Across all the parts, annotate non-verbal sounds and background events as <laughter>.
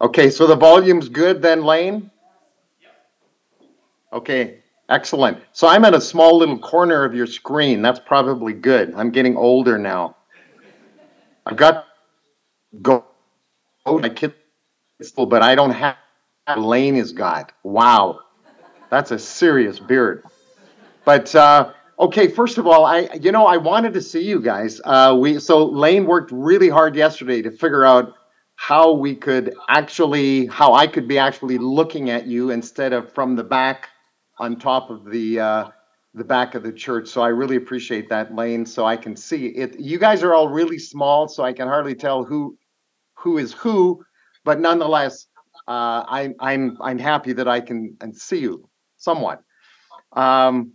Okay, so the volume's good then, Lane? Okay, excellent. So I'm at a small little corner of your screen. That's probably good. I'm getting older now. I've got go, my kid, but I don't have Lane has got. Wow, that's a serious beard. But uh, okay, first of all, I you know I wanted to see you guys. Uh, we so Lane worked really hard yesterday to figure out how we could actually how I could be actually looking at you instead of from the back on top of the uh, the back of the church. So I really appreciate that, Lane. So I can see it. You guys are all really small, so I can hardly tell who who is who. But nonetheless, uh, I, I'm I'm happy that I can and see you somewhat. Um,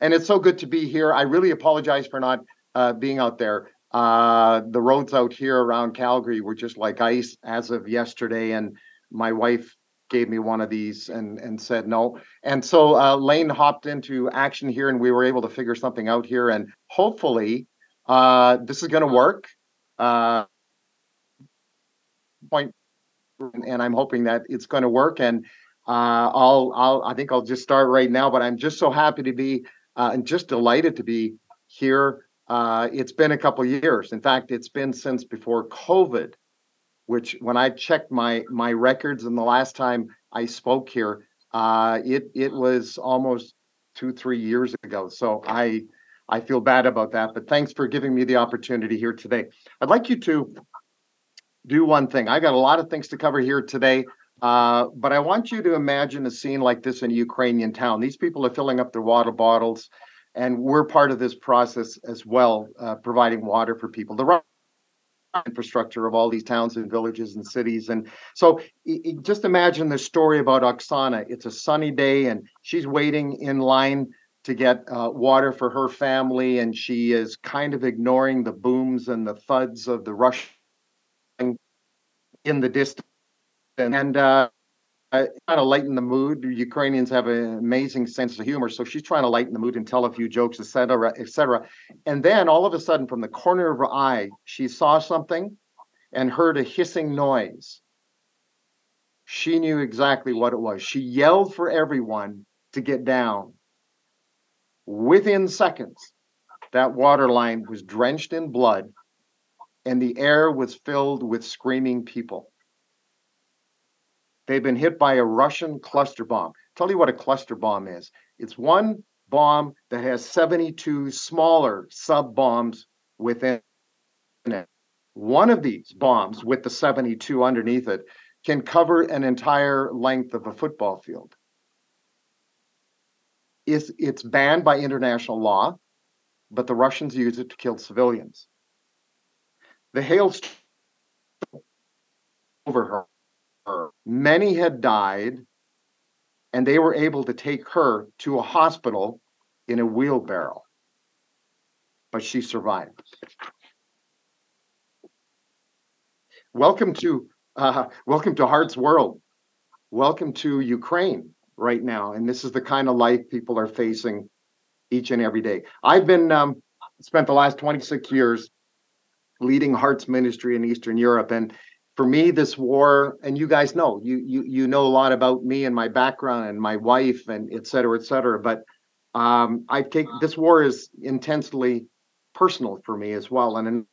and it's so good to be here. I really apologize for not uh, being out there. Uh, the roads out here around Calgary were just like ice as of yesterday, and my wife gave me one of these and and said no. And so uh, Lane hopped into action here, and we were able to figure something out here. And hopefully, uh, this is going to work. Uh, point, and I'm hoping that it's going to work. And uh, I'll I'll I think I'll just start right now. But I'm just so happy to be uh, and just delighted to be here. Uh, it's been a couple years. In fact, it's been since before COVID which when I checked my my records and the last time I spoke here, uh, it it was almost two three years ago. So I I feel bad about that, but thanks for giving me the opportunity here today. I'd like you to do one thing. I got a lot of things to cover here today. Uh, but I want you to imagine a scene like this in a Ukrainian town. These people are filling up their water bottles, and we're part of this process as well, uh, providing water for people. The infrastructure of all these towns and villages and cities. And so just imagine the story about Oksana. It's a sunny day and she's waiting in line to get uh, water for her family, and she is kind of ignoring the booms and the thuds of the rush in the distance. And uh, uh, trying to lighten the mood. Ukrainians have an amazing sense of humor, so she's trying to lighten the mood and tell a few jokes, etc., etc. And then all of a sudden, from the corner of her eye, she saw something and heard a hissing noise. She knew exactly what it was. She yelled for everyone to get down. Within seconds, that water line was drenched in blood, and the air was filled with screaming people. They've been hit by a Russian cluster bomb. Tell you what a cluster bomb is. It's one bomb that has 72 smaller sub bombs within it. One of these bombs with the 72 underneath it can cover an entire length of a football field. It's, it's banned by international law, but the Russians use it to kill civilians. The hailstorm over her her. Many had died, and they were able to take her to a hospital in a wheelbarrow. But she survived. Welcome to <laughs> uh, welcome to Heart's World. Welcome to Ukraine right now, and this is the kind of life people are facing each and every day. I've been um, spent the last 26 years leading Heart's ministry in Eastern Europe, and for me, this war, and you guys know, you you you know a lot about me and my background and my wife and et cetera, et cetera. But um, I take this war is intensely personal for me as well, and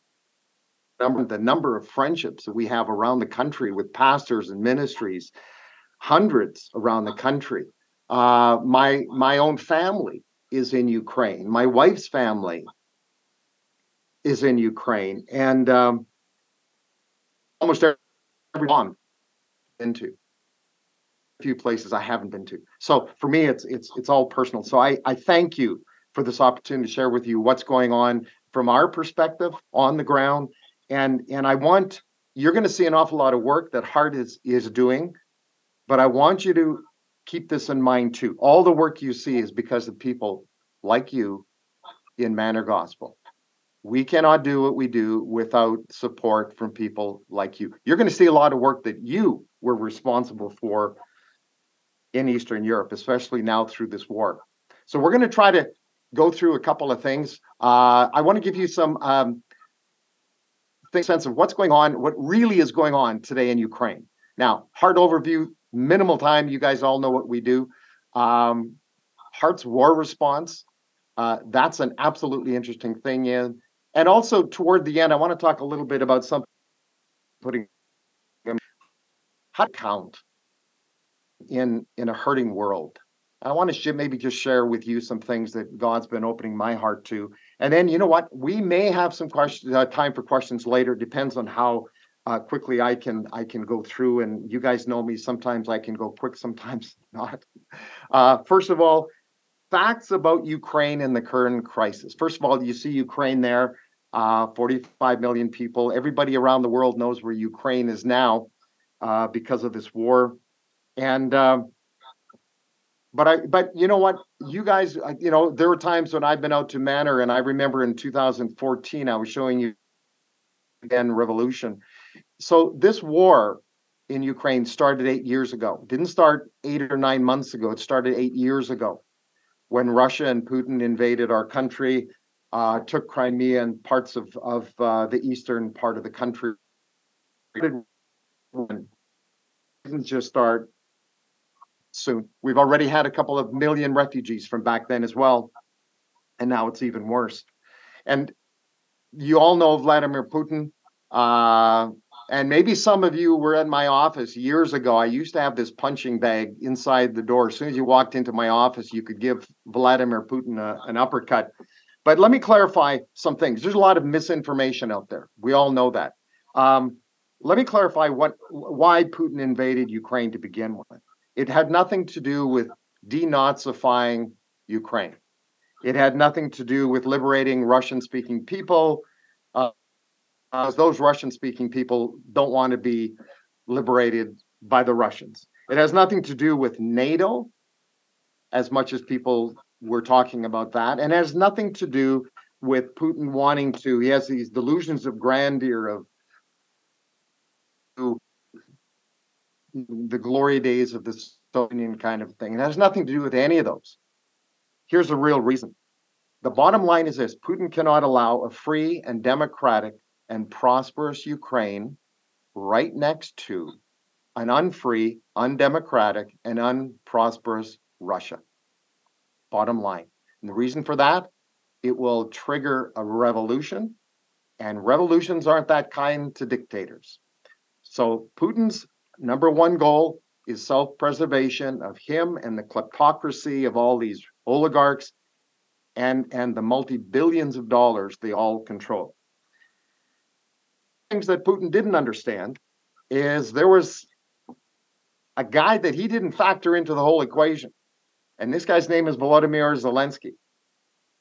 number the number of friendships that we have around the country with pastors and ministries, hundreds around the country. Uh, my my own family is in Ukraine. My wife's family is in Ukraine, and um, almost every one into a few places I haven't been to. So for me, it's it's it's all personal. So I I thank you for this opportunity to share with you what's going on from our perspective on the ground, and and I want you're going to see an awful lot of work that Heart is is doing, but I want you to keep this in mind too. All the work you see is because of people like you in Manor Gospel we cannot do what we do without support from people like you. You're going to see a lot of work that you were responsible for in Eastern Europe, especially now through this war. So we're going to try to go through a couple of things. Uh, I want to give you some um, sense of what's going on, what really is going on today in Ukraine. Now, Heart overview, minimal time. You guys all know what we do. Um, Heart's war response. Uh, that's an absolutely interesting thing in. And also toward the end, I want to talk a little bit about something putting how to count in in a hurting world. I want to maybe just share with you some things that God's been opening my heart to. And then you know what? We may have some uh, time for questions later. Depends on how uh, quickly I can I can go through. And you guys know me. Sometimes I can go quick, sometimes <laughs> not. Uh, first of all, facts about Ukraine and the current crisis. First of all, you see Ukraine there. Uh, 45 million people. Everybody around the world knows where Ukraine is now uh, because of this war. And um, but I but you know what you guys you know there were times when I've been out to Manor and I remember in 2014 I was showing you again revolution. So this war in Ukraine started 8 years ago. Didn't start 8 or 9 months ago. It started 8 years ago when Russia and Putin invaded our country, uh, took Crimea and parts of of uh, the eastern part of the country. Just start soon. We've already had a couple of million refugees from back then as well. And now it's even worse. And you all know Vladimir Putin. Uh, and maybe some of you were in my office years ago. I used to have this punching bag inside the door. As soon as you walked into my office, you could give Vladimir Putin a, an uppercut. But let me clarify some things. There's a lot of misinformation out there. We all know that. Um, let me clarify what why Putin invaded Ukraine to begin with. It had nothing to do with denazifying Ukraine. It had nothing to do with liberating Russian speaking people, uh, those Russian speaking people don't want to be liberated by the Russians. It has nothing to do with NATO, as much as people were talking about that, and has nothing to do with Putin wanting to. He has these delusions of grandeur of the glory days of the Soviet kind of thing. It has nothing to do with any of those. Here's the real reason. The bottom line is this Putin cannot allow a free and democratic and prosperous Ukraine right next to an unfree, undemocratic, and unprosperous Russia. Bottom line. And the reason for that, it will trigger a revolution, and revolutions aren't that kind to dictators. So Putin's number one goal is self-preservation of him and the kleptocracy of all these oligarchs and and the multi-billions of dollars they all control things that putin didn't understand is there was a guy that he didn't factor into the whole equation and this guy's name is volodymyr zelensky.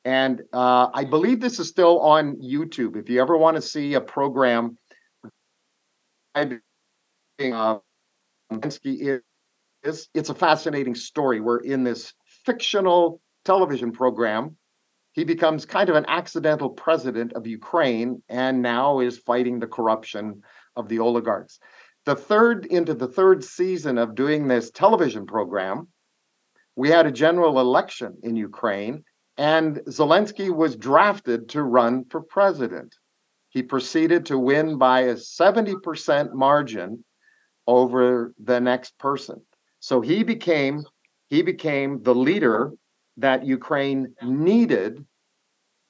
And uh, i believe this is still on youtube. If you ever want to see a program uh, Zelensky is it's a fascinating story. Where in this fictional television program, he becomes kind of an accidental president of Ukraine and now is fighting the corruption of the oligarchs. The third into the third season of doing this television program, we had a general election in Ukraine, and Zelensky was drafted to run for president. He proceeded to win by a 70% margin over the next person. So he became he became the leader that Ukraine needed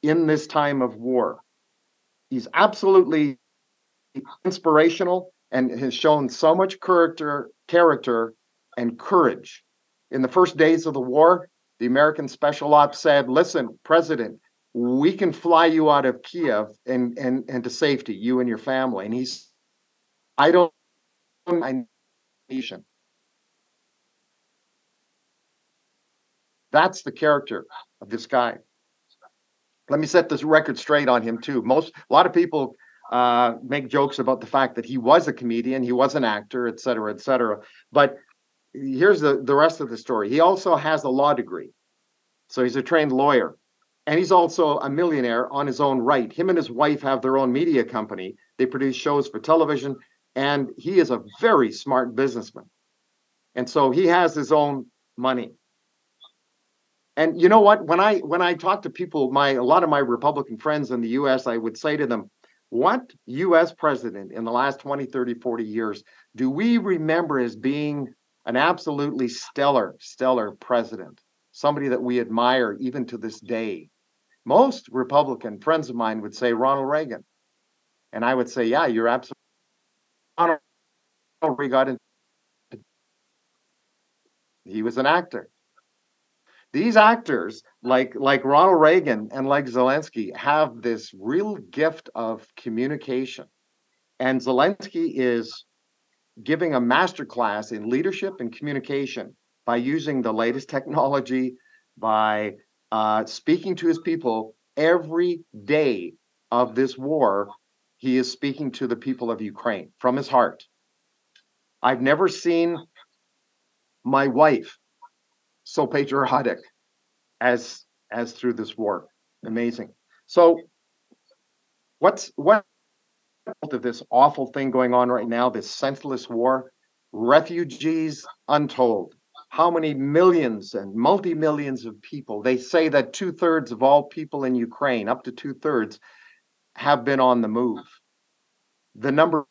in this time of war. He's absolutely inspirational and has shown so much character character and courage. In the first days of the war, the American special ops said, "Listen, president, we can fly you out of Kiev and and and to safety, you and your family." And he's I don't I nation. That's the character of this guy. Let me set this record straight on him too. Most a lot of people uh, make jokes about the fact that he was a comedian, he was an actor, et cetera, et cetera. But here's the, the rest of the story. He also has a law degree. So he's a trained lawyer. And he's also a millionaire on his own right. Him and his wife have their own media company. They produce shows for television and he is a very smart businessman. And so he has his own money. And you know what? When I when I talk to people, my a lot of my Republican friends in the US, I would say to them, What US president in the last 20, 30, 40 years do we remember as being an absolutely stellar, stellar president? Somebody that we admire even to this day. Most Republican friends of mine would say Ronald Reagan. And I would say, yeah, you're absolutely Ronald Reagan. He was an actor. These actors, like like Ronald Reagan and like Zelensky, have this real gift of communication. And Zelensky is giving a masterclass in leadership and communication by using the latest technology, by uh, speaking to his people every day of this war. He is speaking to the people of Ukraine from his heart. I've never seen my wife so patriotic as as through this war. Amazing. So what's what of this awful thing going on right now, this senseless war? Refugees untold. How many millions and multi millions of people? They say that two thirds of all people in Ukraine, up to two thirds, have been on the move. The number,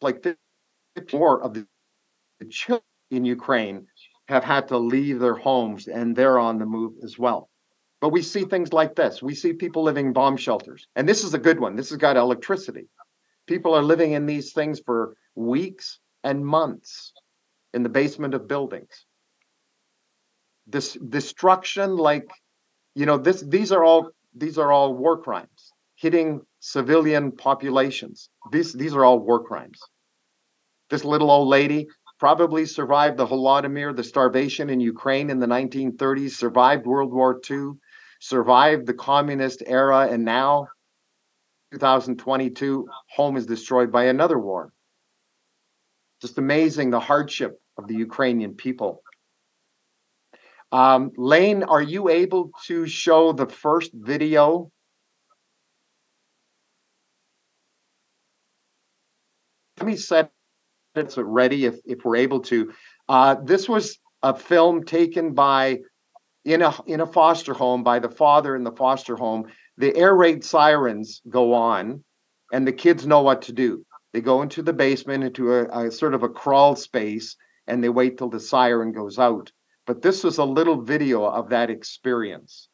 like more of the children in Ukraine have had to leave their homes and they're on the move as well. But we see things like this. We see people living in bomb shelters. And this is a good one. This has got electricity. People are living in these things for weeks and months in the basement of buildings. This destruction, like, you know, this these are all these are all war crimes, hitting civilian populations. These these are all war crimes. This little old lady probably survived the Holodomor, the starvation in Ukraine in the 1930s, survived World War II, survived the communist era, and now 2022, home is destroyed by another war. Just amazing the hardship of the Ukrainian people. Um, Lane, are you able to show the first video? Let me set it ready if, if we're able to. Uh, this was a film taken by in a in a foster home by the father in the foster home. The air raid sirens go on, and the kids know what to do. They go into the basement into a, a sort of a crawl space, and they wait till the siren goes out. But this was a little video of that experience.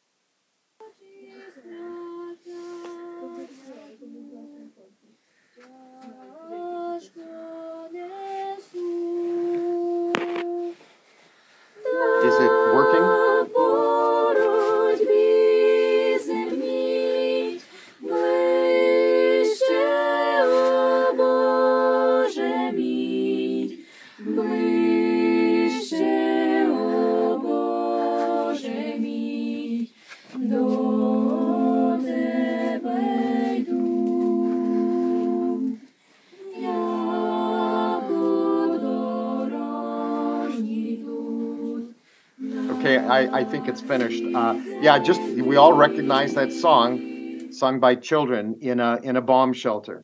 Think it's finished. Uh, yeah, just we all recognize that song, sung by children in a in a bomb shelter.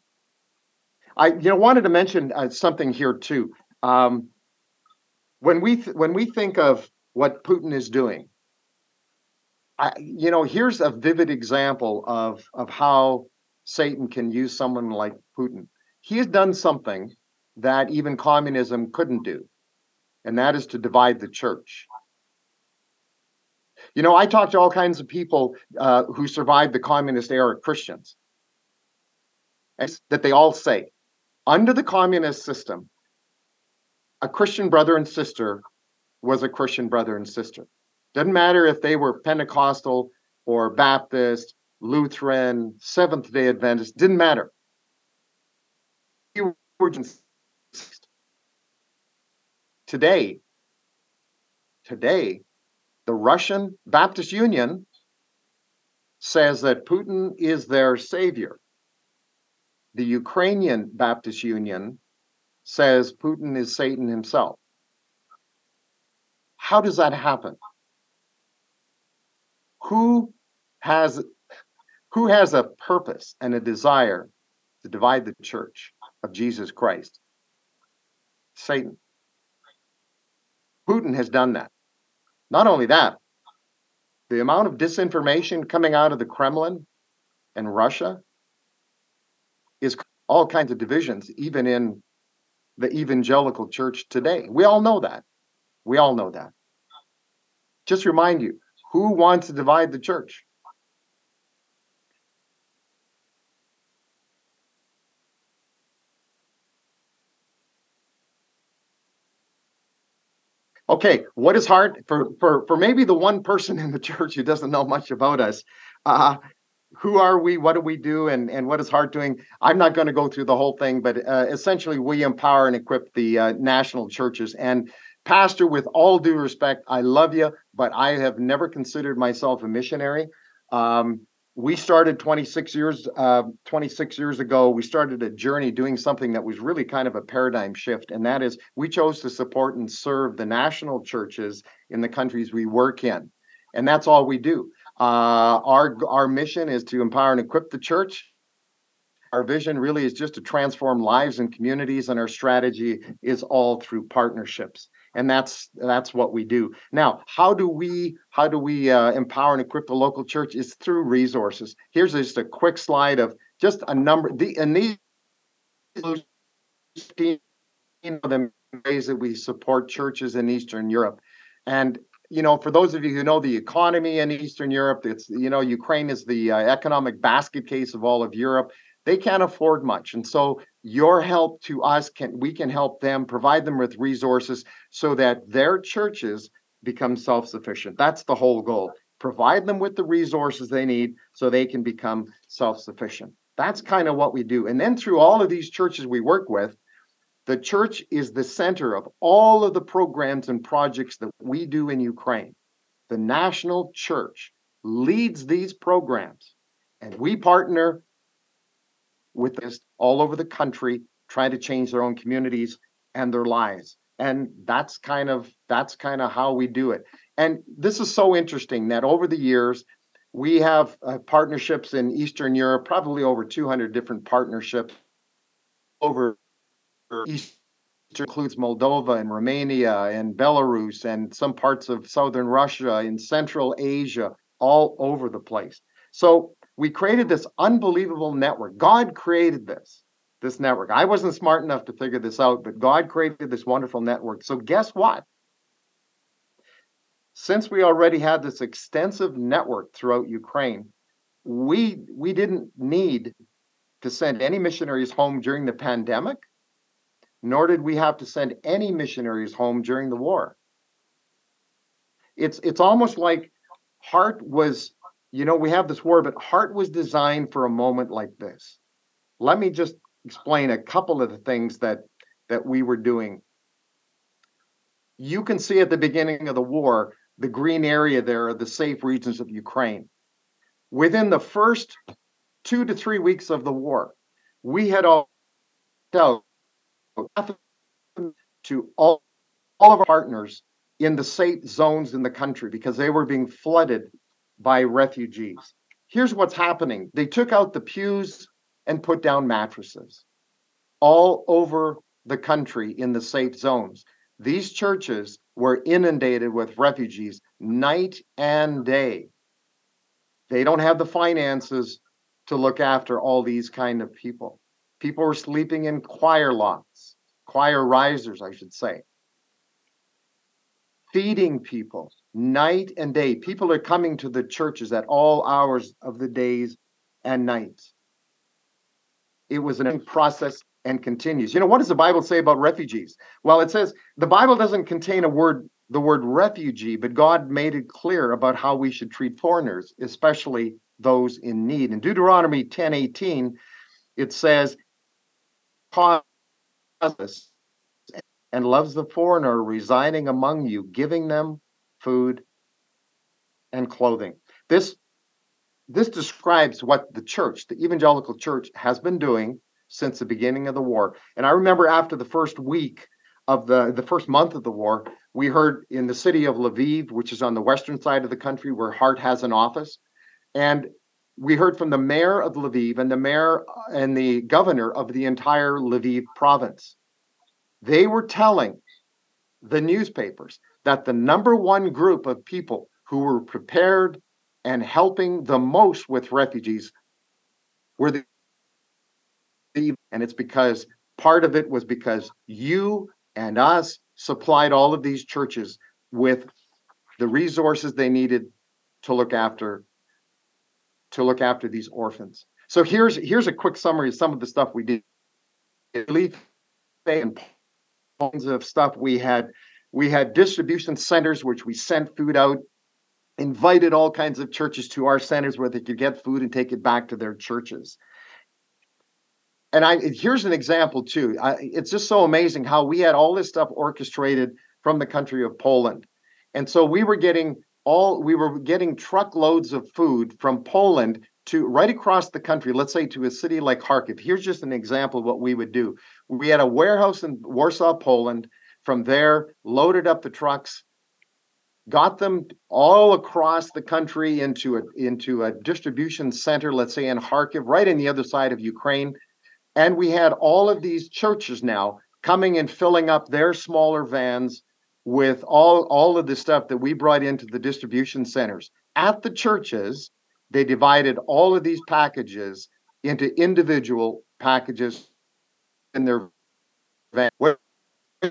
I you know wanted to mention uh, something here too. Um, when we th- when we think of what Putin is doing, I, you know, here's a vivid example of of how Satan can use someone like Putin. He has done something that even communism couldn't do, and that is to divide the church. You know, I talk to all kinds of people uh, who survived the communist era, Christians, that they all say, under the communist system, a Christian brother and sister was a Christian brother and sister. Doesn't matter if they were Pentecostal or Baptist, Lutheran, Seventh day Adventist, didn't matter. Today, today, the Russian Baptist Union says that Putin is their savior. The Ukrainian Baptist Union says Putin is Satan himself. How does that happen? Who has who has a purpose and a desire to divide the church of Jesus Christ? Satan. Putin has done that. Not only that, the amount of disinformation coming out of the Kremlin and Russia is all kinds of divisions, even in the evangelical church today. We all know that. We all know that. Just remind you who wants to divide the church? Okay, what is hard for for for maybe the one person in the <laughs> church who doesn't know much about us? Uh, who are we? What do we do? And and what is Heart doing? I'm not going to go through the whole thing, but uh, essentially, we empower and equip the uh, national churches. And pastor, with all due respect, I love you, but I have never considered myself a missionary. Um, we started 26 years uh, 26 years ago we started a journey doing something that was really kind of a paradigm shift and that is we chose to support and serve the national churches in the countries we work in and that's all we do. Uh, our our mission is to empower and equip the church. Our vision really is just to transform lives and communities and our strategy is all through partnerships and that's that's what we do. Now how do we how do we uh, empower and equip the local church is through resources. Here's just a quick slide of just a number the and these of the ways that we support churches in eastern europe. And you know for those of you who know the economy in eastern europe it's you know ukraine is the uh, economic basket case of all of europe they can't afford much and so your help to us can we can help them provide them with resources so that their churches become self-sufficient. That's the whole goal. Provide them with the resources they need so they can become self-sufficient. That's kind of what we do. And then through all of these churches we work with the church is the center of all of the programs and projects that we do in ukraine. The national church leads these programs and we partner with this all over the country, trying to change their own communities and their lives. And that's kind of that's kind of how we do it. And this is so interesting that over the years we have uh, partnerships in Eastern Europe, probably over 200 different partnerships over East includes Moldova and Romania and Belarus and some parts of southern Russia in Central Asia, all over the place. So we created this unbelievable network. God created this, this network. I wasn't smart enough to figure this out, but God created this wonderful network. So guess what? Since we already had this extensive network throughout Ukraine, we we didn't need to send any missionaries home during the pandemic, nor did we have to send any missionaries home during the war. It's it's almost like Heart was you know, we have this war, but Heart was designed for a moment like this. Let me just explain a couple of the things that that we were doing. You can see at the beginning of the war, the green area there are the safe regions of Ukraine. Within the first two to three weeks of the war, we had all to all, all of our partners in the safe zones in the country because they were being flooded by refugees. Here's what's happening they took out the pews and put down mattresses all over the country in the safe zones. These churches were inundated with refugees night and day. They don't have the finances to look after all these kind of people. People were sleeping in choir lots, choir risers, I should say feeding people night and day. People are coming to the churches at all hours of the days and nights. It was a process and continues. You know, what does the Bible say about refugees? Well, it says the Bible doesn't contain a word, the word refugee, but God made it clear about how we should treat foreigners, especially those in need. In Deuteronomy 10 18, it says, and loves the foreigner residing among you, giving them food and clothing. This this describes what the church, the evangelical church, has been doing since the beginning of the war. And I remember after the first week of the the first month of the war, we heard in the city of Lviv, which is on the western side of the country where Hart has an office, and we heard from the mayor of Lviv and the mayor uh, and the governor of the entire Lviv province they were telling the newspapers that the number one group of people who were prepared and helping the most with refugees we're the and it's because part of it was because you and us supplied all of these churches with the resources they needed to look after to look after these orphans. So here's here's a quick summary of some of the stuff we did. And kinds of stuff we had we had distribution centers which we sent food out invited all kinds of churches to our centers where they could get food and take it back to their churches. And i here's an example too. I, it's just so amazing how we had all this stuff orchestrated from the country of poland. And so we were getting all we were getting truckloads of food from poland to right across the country let's say to a city like kharkiv. Here's just an example of what we would do. We had a warehouse in warsaw poland from there loaded up the trucks got them all across the country into a into a distribution center, let's say in Kharkiv, right in the other side of Ukraine. And we had all of these churches now coming and filling up their smaller vans with all, all of the stuff that we brought into the distribution centers. At the churches, they divided all of these packages into individual packages in their van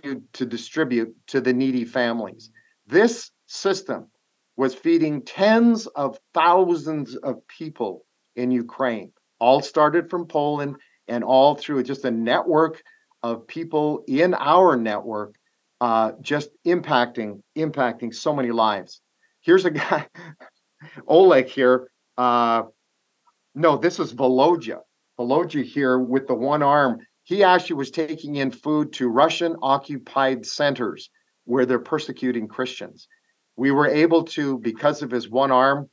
to distribute to the needy families. This system was feeding tens of thousands of people in Ukraine. All started from Poland and all through just a network of people in our network, uh, just impacting impacting so many lives. Here's a guy, <laughs> Oleg here. Uh, no, this is Volodya. Volodya here with the one arm. He actually was taking in food to Russian occupied centers where they're persecuting Christians we were able to, because of his one arm,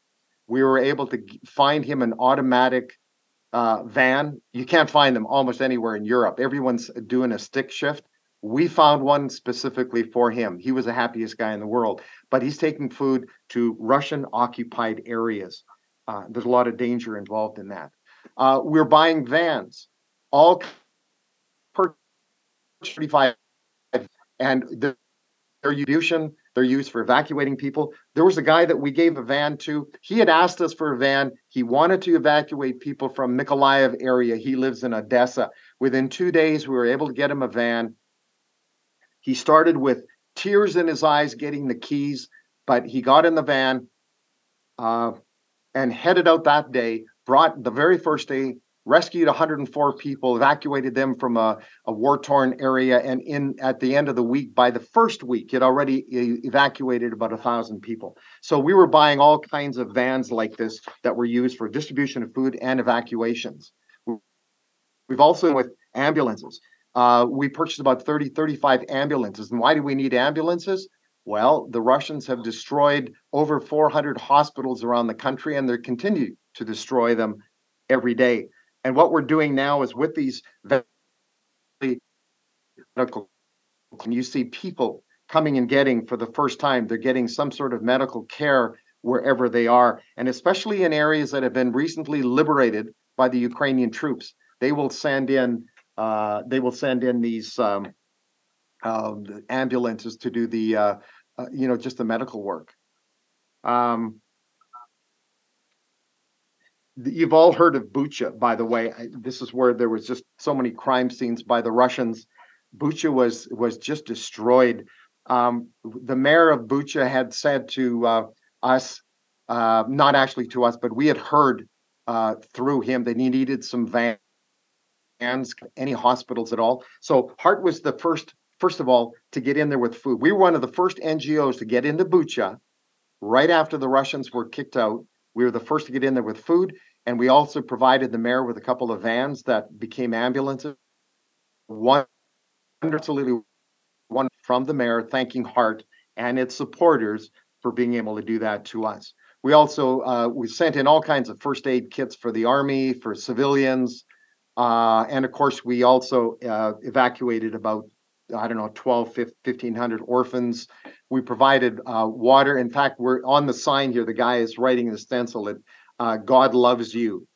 we were able to find him an automatic uh, van. You can't find them almost anywhere in Europe. Everyone's doing a stick shift. We found one specifically for him. He was the happiest guy in the world, but he's taking food to Russian occupied areas. Uh, there's a lot of danger involved in that. Uh, we're buying vans, all per 35, and the their distribution they're used for evacuating people. There was a guy that we gave a van to. He had asked us for a van. He wanted to evacuate people from Mykolaiv area. He lives in Odessa. Within two days, we were able to get him a van. He started with tears in his eyes getting the keys, but he got in the van uh, and headed out that day. Brought the very first day rescued 104 people, evacuated them from a, a war-torn area, and in at the end of the week, by the first week, it already evacuated about a thousand people. So we were buying all kinds of vans like this that were used for distribution of food and evacuations. We've also with ambulances. Uh, we purchased about 30, 35 ambulances. And why do we need ambulances? Well, the Russians have destroyed over 400 hospitals around the country, and they continue to destroy them every day. And what we're doing now is with these medical, you see people coming and getting for the first time, they're getting some sort of medical care wherever they are, and especially in areas that have been recently liberated by the Ukrainian troops. They will send in uh, they will send in these um, uh, ambulances to do the uh, uh, you know just the medical work. Um, You've all heard of Bucha, by the way. I, this is where there was just so many crime scenes by the Russians. Bucha was was just destroyed. Um, the mayor of Bucha had said to uh, us, uh, not actually to us, but we had heard uh, through him that he needed some vans, any hospitals at all. So Hart was the first, first of all, to get in there with food. We were one of the first NGOs to get into Bucha right after the Russians were kicked out. We were the first to get in there with food. And we also provided the mayor with a couple of vans that became ambulances. One, absolutely one from the mayor, thanking Hart and its supporters for being able to do that to us. We also uh, we sent in all kinds of first aid kits for the army, for civilians, uh, and of course we also uh, evacuated about I don't know 12, 1500 orphans. We provided uh, water. In fact, we're on the sign here. The guy is writing the stencil. It uh, God loves you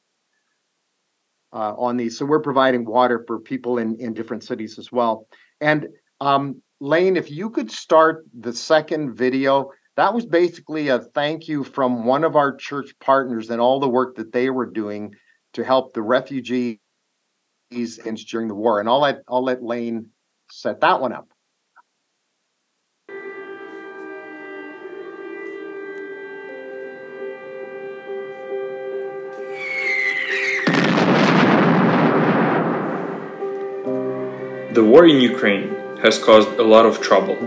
uh, on these. So we're providing water for people in, in different cities as well. And um, Lane, if you could start the second video, that was basically a thank you from one of our church partners and all the work that they were doing to help the refugees during the war. And I'll let I'll let Lane set that one up. The war in Ukraine has caused a lot of trouble,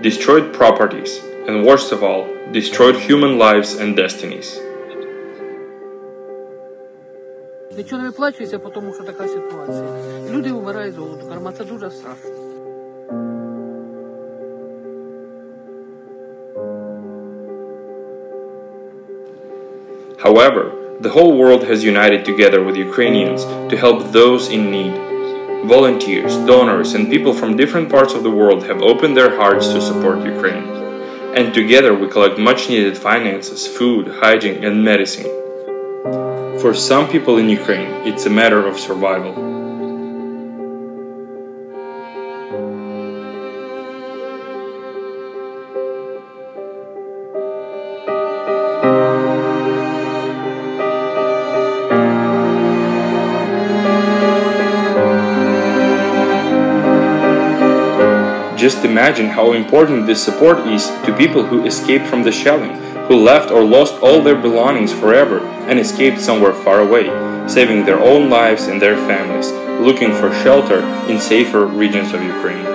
destroyed properties, and worst of all, destroyed human lives and destinies. Нічого не виплачується, тому що така ситуація. Люди вмирають з голоду, карма це дуже страшно. However, the whole world has united together with Ukrainians to help those in need. Volunteers, donors, and people from different parts of the world have opened their hearts to support Ukraine. And together we collect much needed finances, food, hygiene, and medicine. For some people in Ukraine, it's a matter of survival. Just imagine how important this support is to people who escaped from the shelling, who left or lost all their belongings forever and escaped somewhere far away, saving their own lives and their families, looking for shelter in safer regions of Ukraine.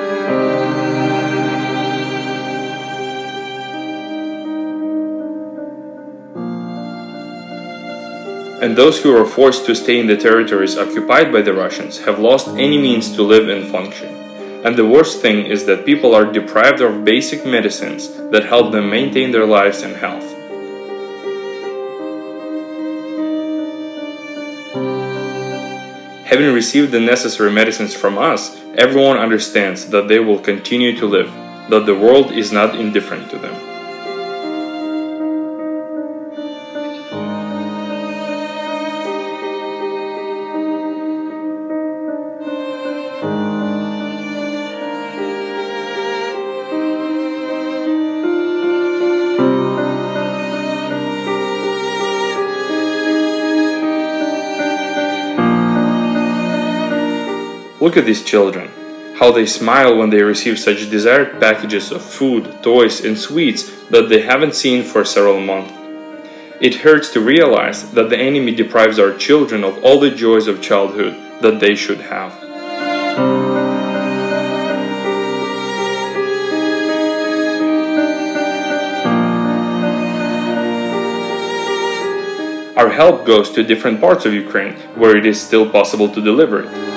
And those who were forced to stay in the territories occupied by the Russians have lost any means to live and function. And the worst thing is that people are deprived of basic medicines that help them maintain their lives and health. Having received the necessary medicines from us, everyone understands that they will continue to live, that the world is not indifferent to them. Look at these children. How they smile when they receive such desired packages of food, toys, and sweets that they haven't seen for several months. It hurts to realize that the enemy deprives our children of all the joys of childhood that they should have. Our help goes to different parts of Ukraine where it is still possible to deliver it.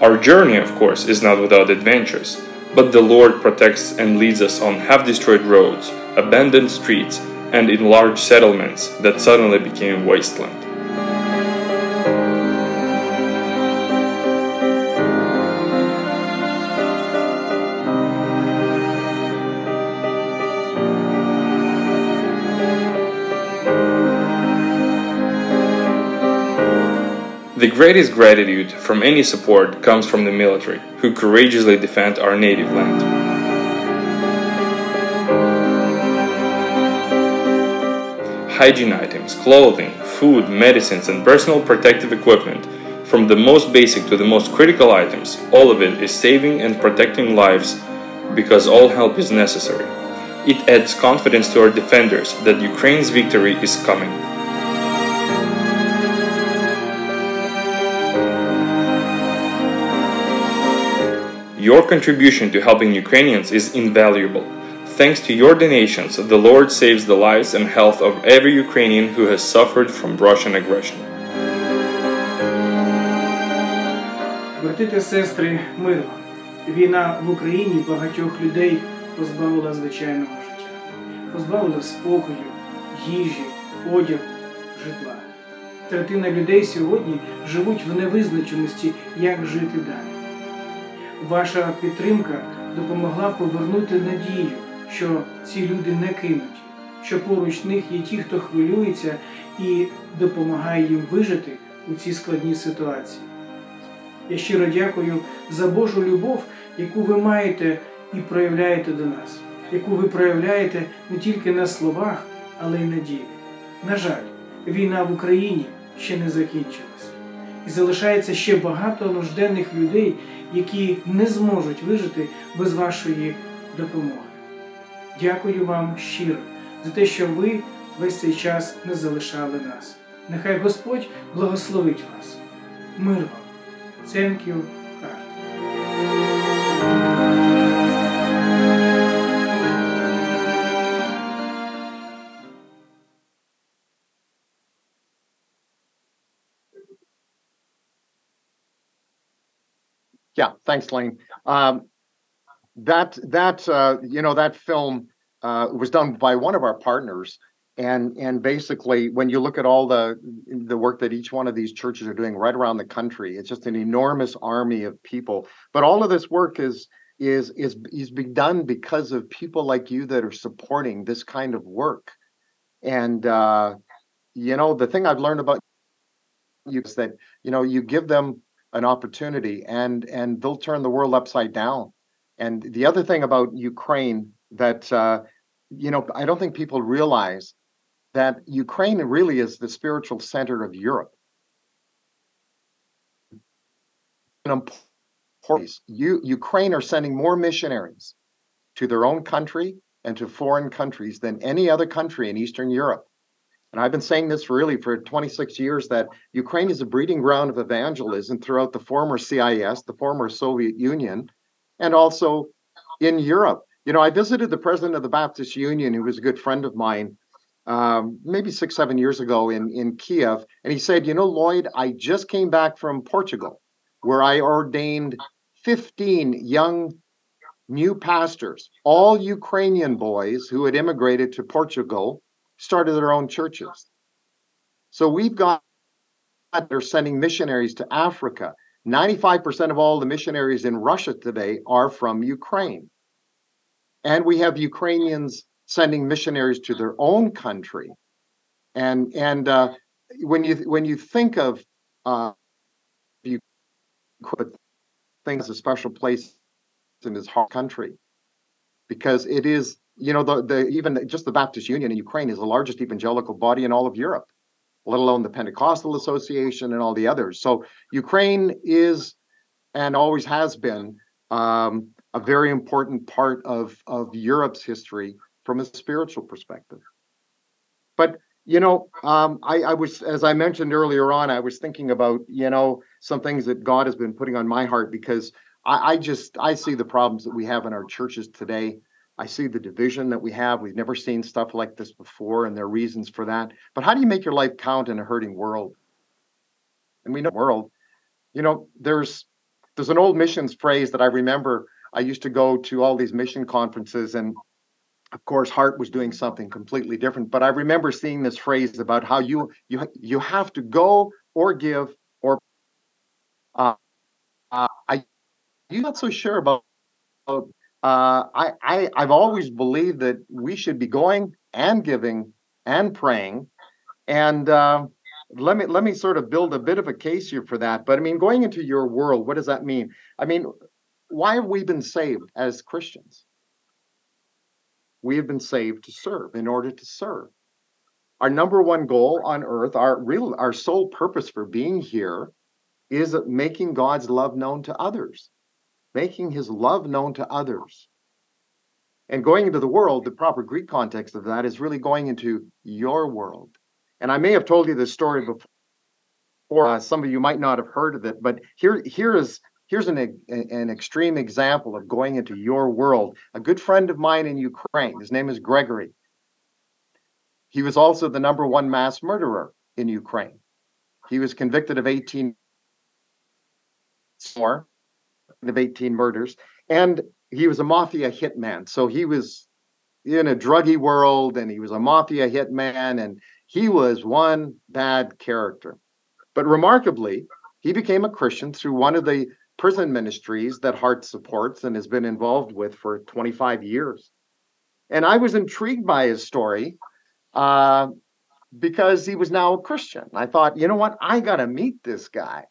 Our journey, of course, is not without adventures, but the Lord protects and leads us on half destroyed roads, abandoned streets, and in large settlements that suddenly became wasteland. The greatest gratitude from any support comes from the military, who courageously defend our native land. Hygiene items, clothing, food, medicines, and personal protective equipment, from the most basic to the most critical items, all of it is saving and protecting lives because all help is necessary. It adds confidence to our defenders that Ukraine's victory is coming. Your contribution to helping Ukrainians is invaluable. Thanks to your donations, the Lord saves the lives and health of every Ukrainian who has suffered from Russian aggression. Брати та сестри, мир вам. Війна в Україні багатьох людей позбавила звичайного життя, позбавила спокою, їжі, одягу, житла. Третина людей сьогодні живуть в невизначеності, як жити далі. Ваша підтримка допомогла повернути надію, що ці люди не кинуті, що поруч них є ті, хто хвилюється і допомагає їм вижити у цій складній ситуації. Я щиро дякую за Божу любов, яку ви маєте і проявляєте до нас, яку ви проявляєте не тільки на словах, але й на ділі. На жаль, війна в Україні ще не закінчилася. І залишається ще багато нужденних людей, які не зможуть вижити без вашої допомоги. Дякую вам щиро за те, що ви весь цей час не залишали нас. Нехай Господь благословить вас. Мир вам. Thank you, Yeah, thanks, Lane. Um, that that uh, you know that film uh, was done by one of our partners, and and basically when you look at all the the work that each one of these churches are doing right around the country, it's just an enormous army of people. But all of this work is is is is being done because of people like you that are supporting this kind of work. And uh, you know the thing I've learned about you is that you know you give them an opportunity and and they'll turn the world upside down. And the other thing about ukraine that uh, you know i don't think people realize that ukraine really is the spiritual center of europe. You ukraine are sending more missionaries to their own country and to foreign countries than any other country in eastern europe and I've been saying this really for 26 years that Ukraine is a breeding ground of evangelism throughout the former CIS, the former Soviet Union, and also in Europe. You know, I visited the president of the Baptist Union, who was a good friend of mine, um, maybe six, seven years ago in, in Kiev. And he said, You know, Lloyd, I just came back from Portugal, where I ordained 15 young new pastors, all Ukrainian boys who had immigrated to Portugal started their own churches. So we've got they're sending missionaries to Africa. 95% of all the missionaries in Russia today are from Ukraine. And we have Ukrainians sending missionaries to their own country. And and uh, when you when you think of uh, you things a special place in this heart country because it is you know the, the even just the baptist union in ukraine is the largest evangelical body in all of europe let alone the pentecostal association and all the others. So ukraine is and always has been um, a very important part of of europe's history from a spiritual perspective. But you know um, I, I was as i mentioned earlier on i was thinking about you know some things that god has been putting on my heart because I, I just i see the problems that we have in our churches today I see the division that we have. We've never seen stuff like this before, and there are reasons for that. But how do you make your life count in a hurting world? And we know world, you know, there's there's an old missions phrase that I remember. I used to go to all these mission conferences, and of course, Hart was doing something completely different. But I remember seeing this phrase about how you you you have to go or give or uh, uh, I I'm not so sure about uh, I, I I've always believed that we should be going and giving and praying, and uh, let me let me sort of build a bit of a case here for that. But I mean, going into your world, what does that mean? I mean, why have we been saved as Christians? We have been saved to serve in order to serve. Our number one goal on earth, our real our sole purpose for being here is making God's love known to others making his love known to others. And going into the world, the proper Greek context of that is really going into your world. And I may have told you this story before. Uh, some of you might not have heard of it, but here, here is here's an an extreme example of going into your world. A good friend of mine in Ukraine. His name is Gregory. He was also the number one mass murderer in Ukraine. He was convicted of 18 more of 18 murders. And he was a mafia hitman. So he was in a druggy world and he was a mafia hitman and he was one bad character. But remarkably, he became a Christian through one of the prison ministries that Hart supports and has been involved with for 25 years. And I was intrigued by his story uh, because he was now a Christian. I thought, you know what? I got to meet this guy.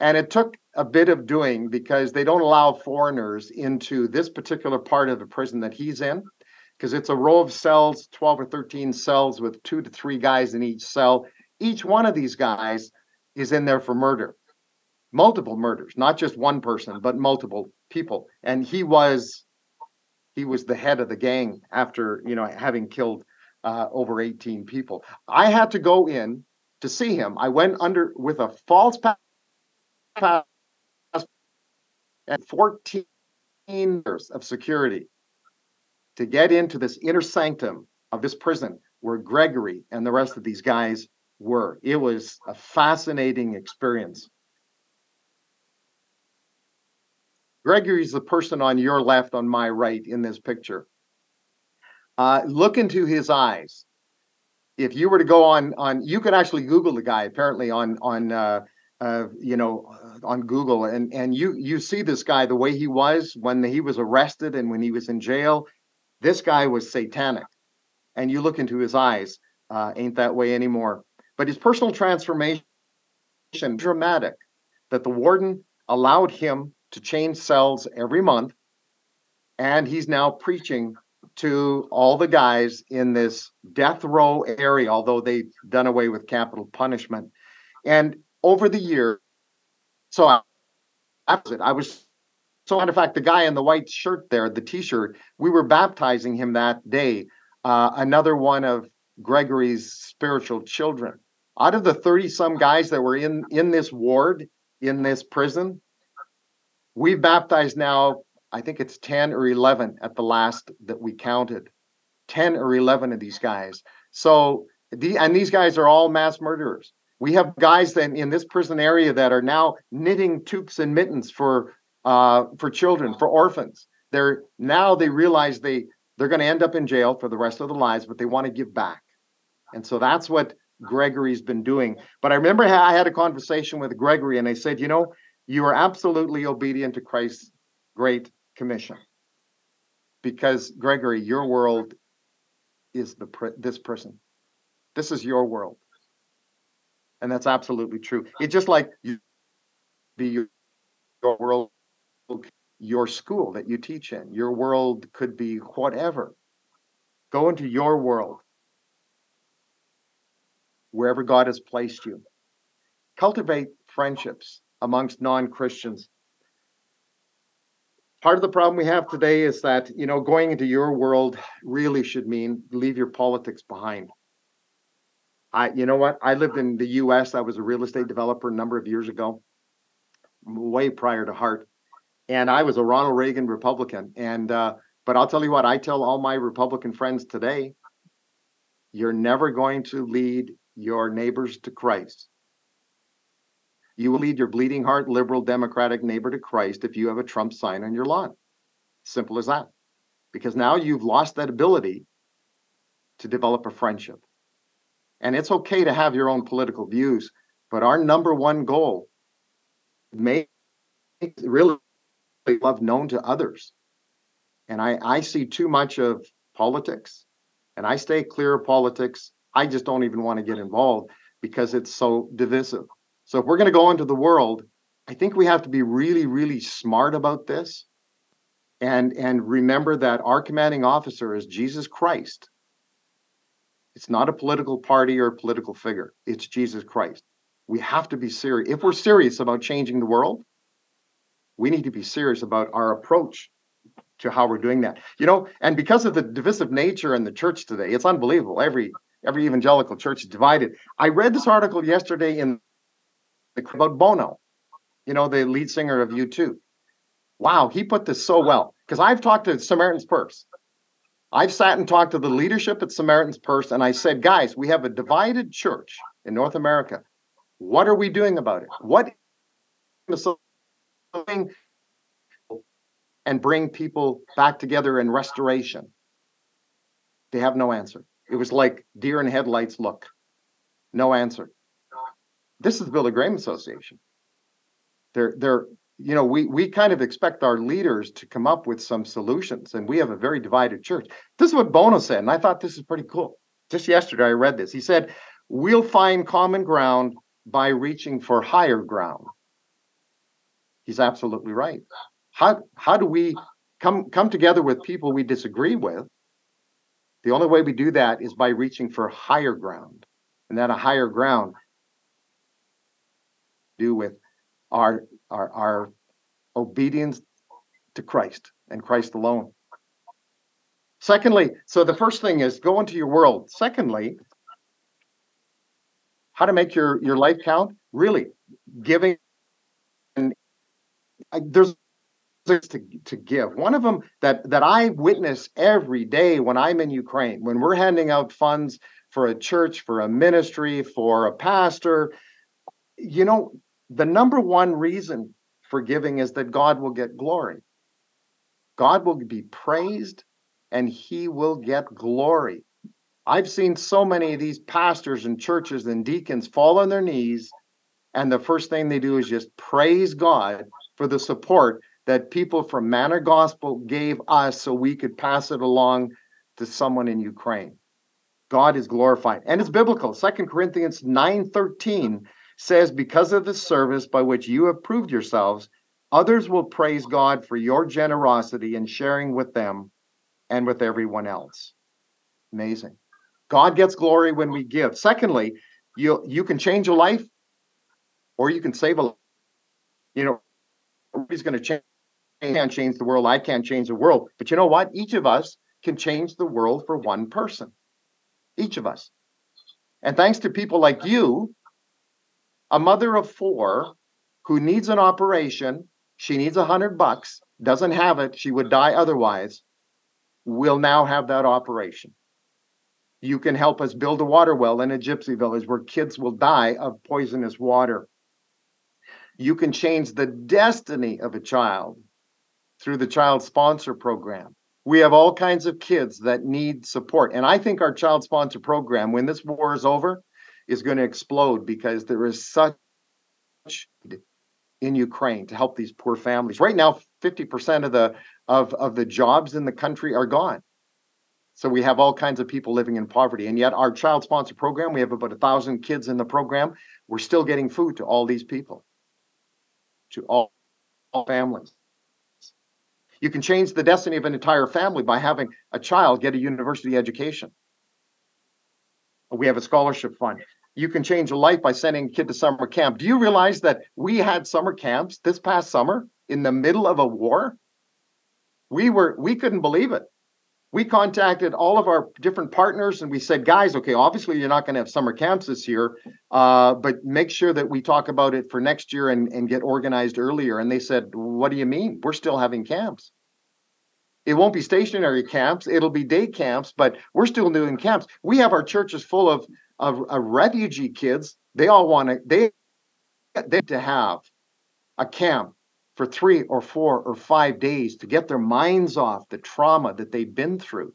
And it took a bit of doing because they don't allow foreigners into this particular part of the prison that he's in because it's a row of cells 12 or 13 cells with two to three guys in each cell each one of these guys is in there for murder, multiple murders, not just one person, but multiple people. And he was he was the head of the gang after you know having killed uh, over 18 people. I had to go in to see him. I went under with a false pass and 14 years of security to get into this inner sanctum of this prison where Gregory and the rest of these guys were. It was a fascinating experience. Gregory's the person on your left, on my right in this picture. Uh, look into his eyes. If you were to go on on, you could actually Google the guy. Apparently on on uh, uh, you know uh, on Google, and and you you see this guy the way he was when he was arrested and when he was in jail. This guy was satanic, and you look into his eyes, uh, ain't that way anymore. But his personal transformation dramatic that the warden allowed him to change cells every month, and he's now preaching to all the guys in this death row area, although they've done away with capital punishment. And over the year, so I, I was so matter of fact, the guy in the white shirt there, the T-shirt, we were baptizing him that day. Uh, another one of Gregory's spiritual children. Out of the thirty some guys that were in in this ward in this prison, we baptized now I think it's 10 or 11 at the last that we counted. 10 or 11 of these guys. So the and these guys are all mass murderers. We have guys then in this prison area that are now knitting toques and mittens for uh, for children, for orphans. They're now they realize they they're going to end up in jail for the rest of their lives, but they want to give back. And so that's what Gregory's been doing. But I remember I had a conversation with Gregory, and I said, you know, you are absolutely obedient to Christ's great commission. Because Gregory, your world is the this person. This is your world. And that's absolutely true. It's just like you be your, your world, your school that you teach in. Your world could be whatever. Go into your world, wherever God has placed you. Cultivate friendships amongst non Christians part of the problem we have today is that you know going into your world really should mean leave your politics behind i you know what i lived in the us i was a real estate developer a number of years ago way prior to hart and i was a ronald reagan republican and uh, but i'll tell you what i tell all my republican friends today you're never going to lead your neighbors to christ you will lead your bleeding heart liberal democratic neighbor to Christ if you have a Trump sign on your lawn. Simple as that. Because now you've lost that ability to develop a friendship. And it's okay to have your own political views, but our number one goal make really love known to others. And I, I see too much of politics and I stay clear of politics. I just don't even want to get involved because it's so divisive. So if we're going to go into the world, I think we have to be really, really smart about this and and remember that our commanding officer is Jesus Christ. It's not a political party or a political figure. It's Jesus Christ. We have to be serious. If we're serious about changing the world, we need to be serious about our approach to how we're doing that. You know, and because of the divisive nature in the church today, it's unbelievable. Every every evangelical church is divided. I read this article yesterday in about Bono, you know, the lead singer of U2. Wow, he put this so well. Because I've talked to Samaritan's Purse. I've sat and talked to the leadership at Samaritan's Purse, and I said, guys, we have a divided church in North America. What are we doing about it? What and bring people back together in restoration? They have no answer. It was like deer in headlights look. No answer. This is the Billy Graham Association. They're they're you know we we kind of expect our leaders to come up with some solutions, and we have a very divided church. This is what Bono said, and I thought this is pretty cool. Just yesterday, I read this. He said, "We'll find common ground by reaching for higher ground." He's absolutely right. How how do we come come together with people we disagree with? The only way we do that is by reaching for higher ground. and that a higher ground do with our our our obedience to Christ and Christ alone. Secondly, so the first thing is go into your world. Secondly, how to make your your life count? Really, giving. And there's things to, to give. One of them that that I witness every day when I'm in Ukraine, when we're handing out funds for a church, for a ministry, for a pastor, you know, the number one reason for giving is that God will get glory. God will be praised and he will get glory. I've seen so many of these pastors and churches and deacons fall on their knees, and the first thing they do is just praise God for the support that people from Manor Gospel gave us so we could pass it along to someone in Ukraine. God is glorified. And it's biblical. Second Corinthians 9:13 says, Because of the service by which you have proved yourselves, others will praise God for your generosity in sharing with them and with everyone else. Amazing. God gets glory when we give. Secondly, you you can change a life or you can save a life. You know, nobody's going to change can't change the world. I can't change the world. But you know what? Each of us can change the world for one person. Each of us. And thanks to people like you, a mother of four who needs an operation, she needs a hundred bucks, doesn't have it, she would die otherwise, will now have that operation. You can help us build a water well in a gypsy village where kids will die of poisonous water. You can change the destiny of a child through the child sponsor program. We have all kinds of kids that need support. And I think our child sponsor program, when this war is over, is going to explode because there is such in Ukraine to help these poor families. Right now, 50% of the of, of the jobs in the country are gone. So we have all kinds of people living in poverty. And yet our child sponsor program, we have about a thousand kids in the program. We're still getting food to all these people, to all, all families. You can change the destiny of an entire family by having a child get a university education. We have a scholarship fund. You can change a life by sending a kid to summer camp. Do you realize that we had summer camps this past summer in the middle of a war? We were we couldn't believe it. We contacted all of our different partners and we said, guys, okay, obviously you're not going to have summer camps this year, uh, but make sure that we talk about it for next year and, and get organized earlier. And they said, what do you mean? We're still having camps. It won't be stationary camps, it'll be day camps, but we're still doing camps. We have our churches full of, of, of refugee kids. They all want to, they, they to have a camp for three or four or five days to get their minds off the trauma that they've been through.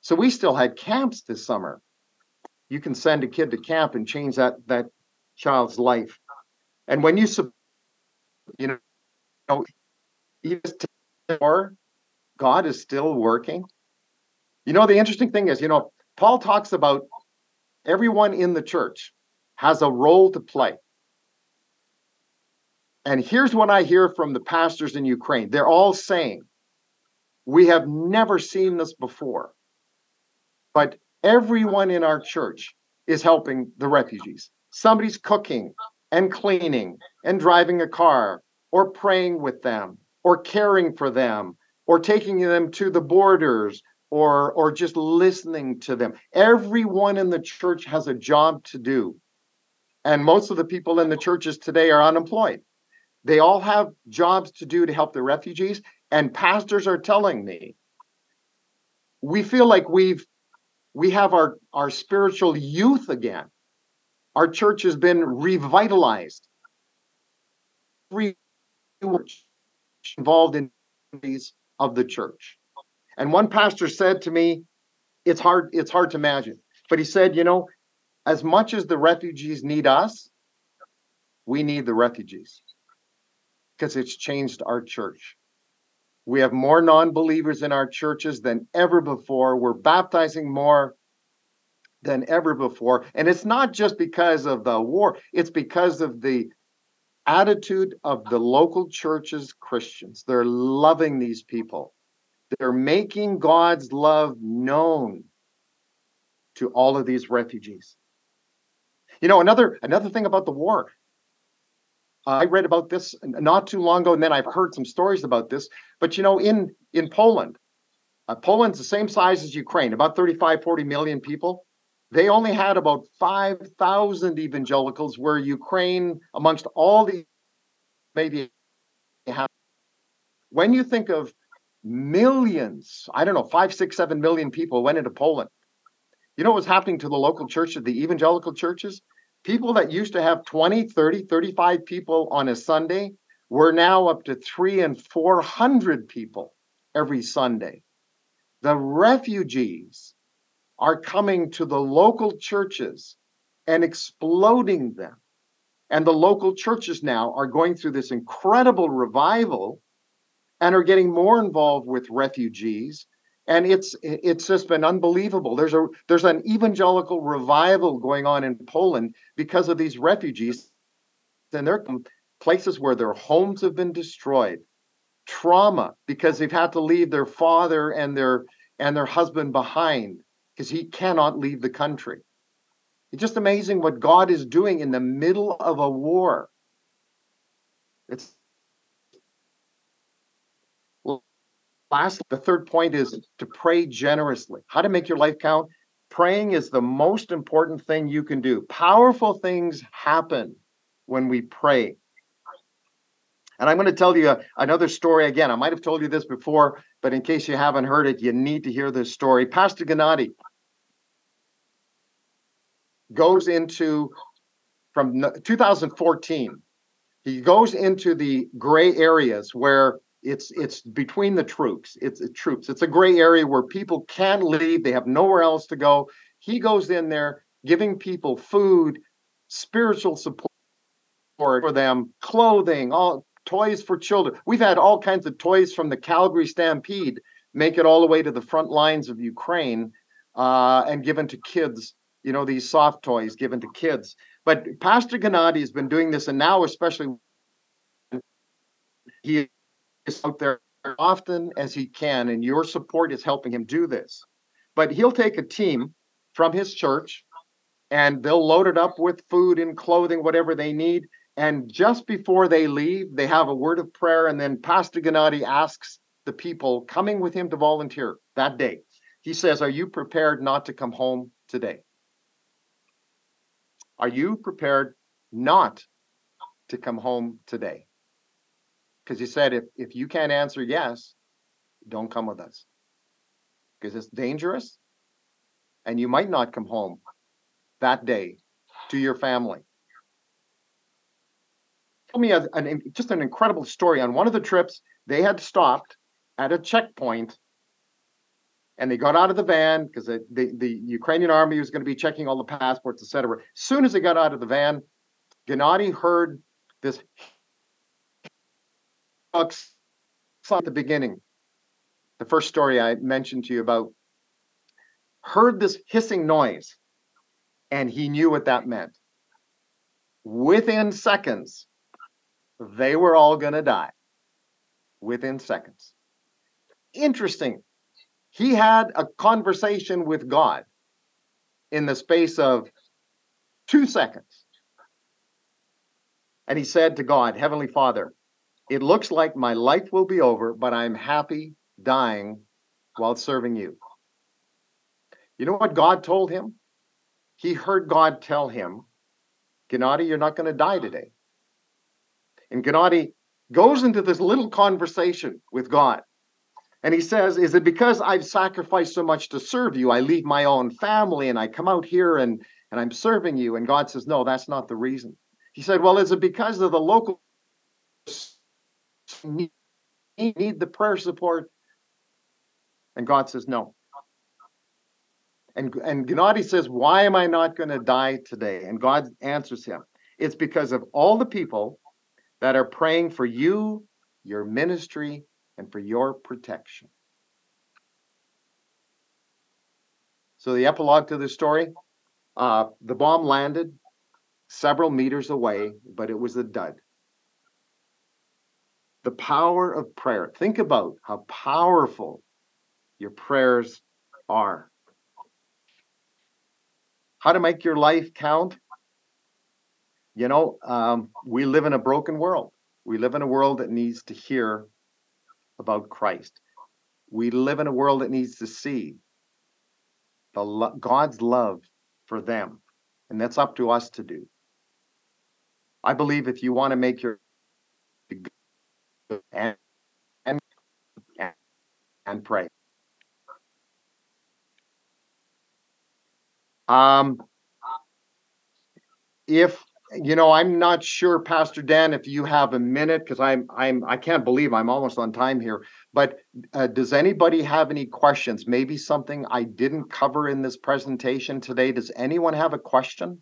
So we still had camps this summer. You can send a kid to camp and change that that child's life. And when you you know you just more, God is still working. You know the interesting thing is, you know, Paul talks about everyone in the church has a role to play. And here's what I hear from the pastors in Ukraine they're all saying, We have never seen this before. But everyone in our church is helping the refugees. Somebody's cooking and cleaning and driving a car or praying with them or caring for them or taking them to the borders or or just listening to them. Everyone in the church has a job to do. And most of the people in the churches today are unemployed. They all have jobs to do to help the refugees. And pastors are telling me we feel like we've we have our, our spiritual youth again. Our church has been revitalized. Involved in these of the church. And one pastor said to me, it's hard, it's hard to imagine. But he said, you know, as much as the refugees need us, we need the refugees because it's changed our church. We have more non believers in our churches than ever before. We're baptizing more than ever before. And it's not just because of the war, it's because of the attitude of the local churches, Christians. They're loving these people, they're making God's love known to all of these refugees. You know, another another thing about the war. I read about this not too long ago, and then I've heard some stories about this. But you know, in in Poland, uh, Poland's the same size as Ukraine, about 35, 40 million people. They only had about 5,000 evangelicals, where Ukraine, amongst all the maybe. When you think of millions, I don't know, five, six, seven million people went into Poland. You know what was happening to the local churches, the evangelical churches? People that used to have 20, 30, 35 people on a Sunday were now up to three and 400 people every Sunday. The refugees are coming to the local churches and exploding them. And the local churches now are going through this incredible revival and are getting more involved with refugees. And it's it's just been unbelievable. There's a there's an evangelical revival going on in Poland because of these refugees. And they're places where their homes have been destroyed. Trauma because they've had to leave their father and their and their husband behind because he cannot leave the country it's just amazing what God is doing in the middle of a war it's well last, the third point is to pray generously. How to make your life count? Praying is the most important thing you can do. Powerful things happen when we pray. And I'm going to tell you uh, another story again. I might have told you this before, but in case you haven't heard it, you need to hear this story. Pastor Gennady goes into from 2014 he goes into the gray areas where it's it's between the troops. It's, it's troops. It's a gray area where people can leave. They have nowhere else to go. He goes in there giving people food, spiritual support for them, clothing, all toys for children. We've had all kinds of toys from the Calgary Stampede make it all the way to the front lines of Ukraine uh, and given to kids. You know these soft toys given to kids. But Pastor Gennady has been doing this, and now especially he is out there often as he can, and your support is helping him do this. But he'll take a team from his church and they'll load it up with food and clothing, whatever they need. And just before they leave, they have a word of prayer. And then Pastor Gennady asks the people coming with him to volunteer that day. He says, Are you prepared not to come home today? Are you prepared not to come home today? because he said if if you can't answer yes, don't come with us because it's dangerous, and you might not come home that day to your family. Told me a, an, just an incredible story on one of the trips. They had stopped at a checkpoint and they got out of the van because the, the, Ukrainian army was going to be checking all the passports, etc. As soon as they got out of the van, Gennady heard this at the beginning, the first story I mentioned to you about, heard this hissing noise and he knew what that meant. Within seconds, they were all going to die. Within seconds. Interesting. He had a conversation with God in the space of two seconds. And he said to God, Heavenly Father, it looks like my life will be over, but I'm happy dying while serving you. You know what God told him? He heard God tell him, Gennady, you're not going to die today. And Gennady goes into this little conversation with God. And he says, Is it because I've sacrificed so much to serve you? I leave my own family and I come out here and, and I'm serving you. And God says, No, that's not the reason. He said, Well, is it because of the local need, the prayer support. And God says, no. And, and Gennady says, Why am I not going to die today? And God answers him, It's because of all the people that are praying for you, your ministry, and for your protection. So, the epilogue to the story uh, the bomb landed several meters away, but it was a dud the power of prayer. Think about how powerful your prayers are. How to make your life count? You know, um, we live in a broken world. We live in a world that needs to hear about Christ. We live in a world that needs to see the lo- God's love for them, and that's up to us to do. I believe if you want to make your and and and pray. Um, if you know, I'm not sure, Pastor Dan, if you have a minute, because I'm I'm I can't believe I'm almost on time here. But uh, does anybody have any questions? Maybe something I didn't cover in this presentation today. Does anyone have a question?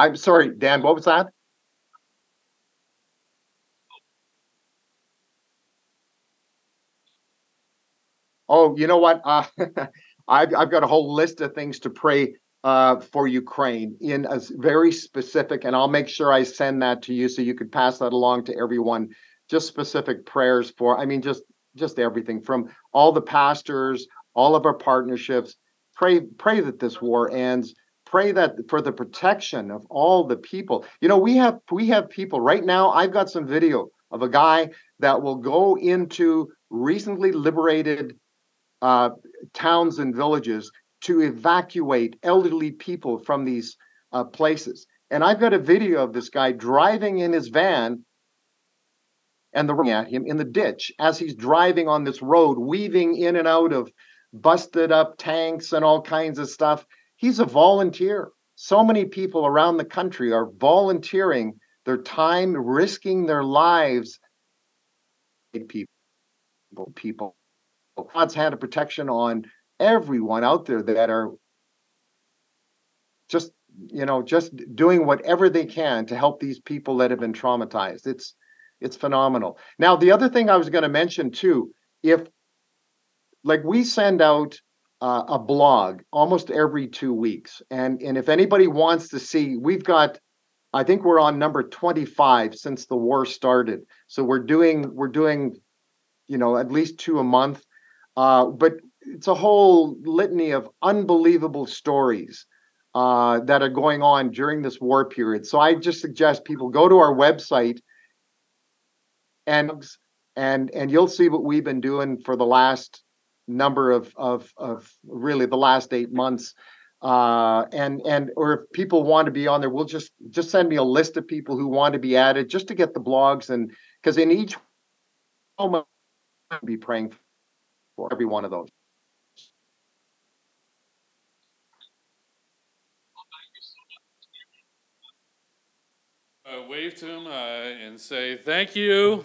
I'm sorry, Dan. What was that? Oh, you know what? Uh, <laughs> I've I've got a whole list of things to pray uh, for Ukraine in a very specific, and I'll make sure I send that to you so you could pass that along to everyone. Just specific prayers for, I mean, just just everything from all the pastors, all of our partnerships. Pray pray that this war ends. Pray that for the protection of all the people. You know, we have we have people right now. I've got some video of a guy that will go into recently liberated uh, towns and villages to evacuate elderly people from these uh, places. And I've got a video of this guy driving in his van and the at him in the ditch as he's driving on this road, weaving in and out of busted up tanks and all kinds of stuff. He's a volunteer. So many people around the country are volunteering their time, risking their lives. People, people God's hand of protection on everyone out there that are just, you know, just doing whatever they can to help these people that have been traumatized. It's it's phenomenal. Now, the other thing I was going to mention too, if like we send out uh, a blog almost every two weeks, and and if anybody wants to see, we've got I think we're on number 25 since the war started. So we're doing we're doing you know at least two a month uh, but it's a whole litany of unbelievable stories uh, that are going on during this war period. So I just suggest people go to our website and and and you'll see what we've been doing for the last number of of of really the last eight months. Uh, and and or if people want to be on there, we'll just just send me a list of people who want to be added just to get the blogs and because in each home I'll be praying for every one of those. Uh, wave to him uh, and say thank you.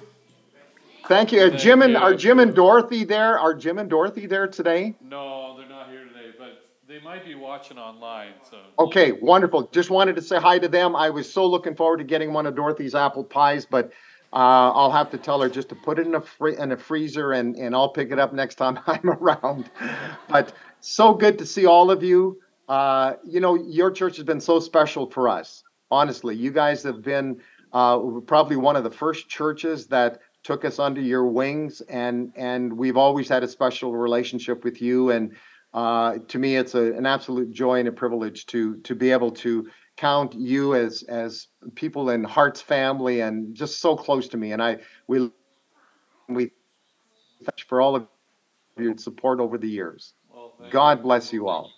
Thank you. Thank Jim and you. are Jim and Dorothy there? Are Jim and Dorothy there today? No, they're not here today, but they might be watching online. So Okay, wonderful. Just wanted to say hi to them. I was so looking forward to getting one of Dorothy's apple pies, but uh, I'll have to tell her just to put it in a free, in a freezer and and I'll pick it up next time <laughs> I'm around. But so good to see all of you. Uh, you know, your church has been so special for us. Honestly, you guys have been uh, probably one of the first churches that took us under your wings, and and we've always had a special relationship with you. And uh, to me, it's a, an absolute joy and a privilege to to be able to count you as as people in Hart's family and just so close to me. And I we we thank you for all of your support over the years. well, God you. bless you all.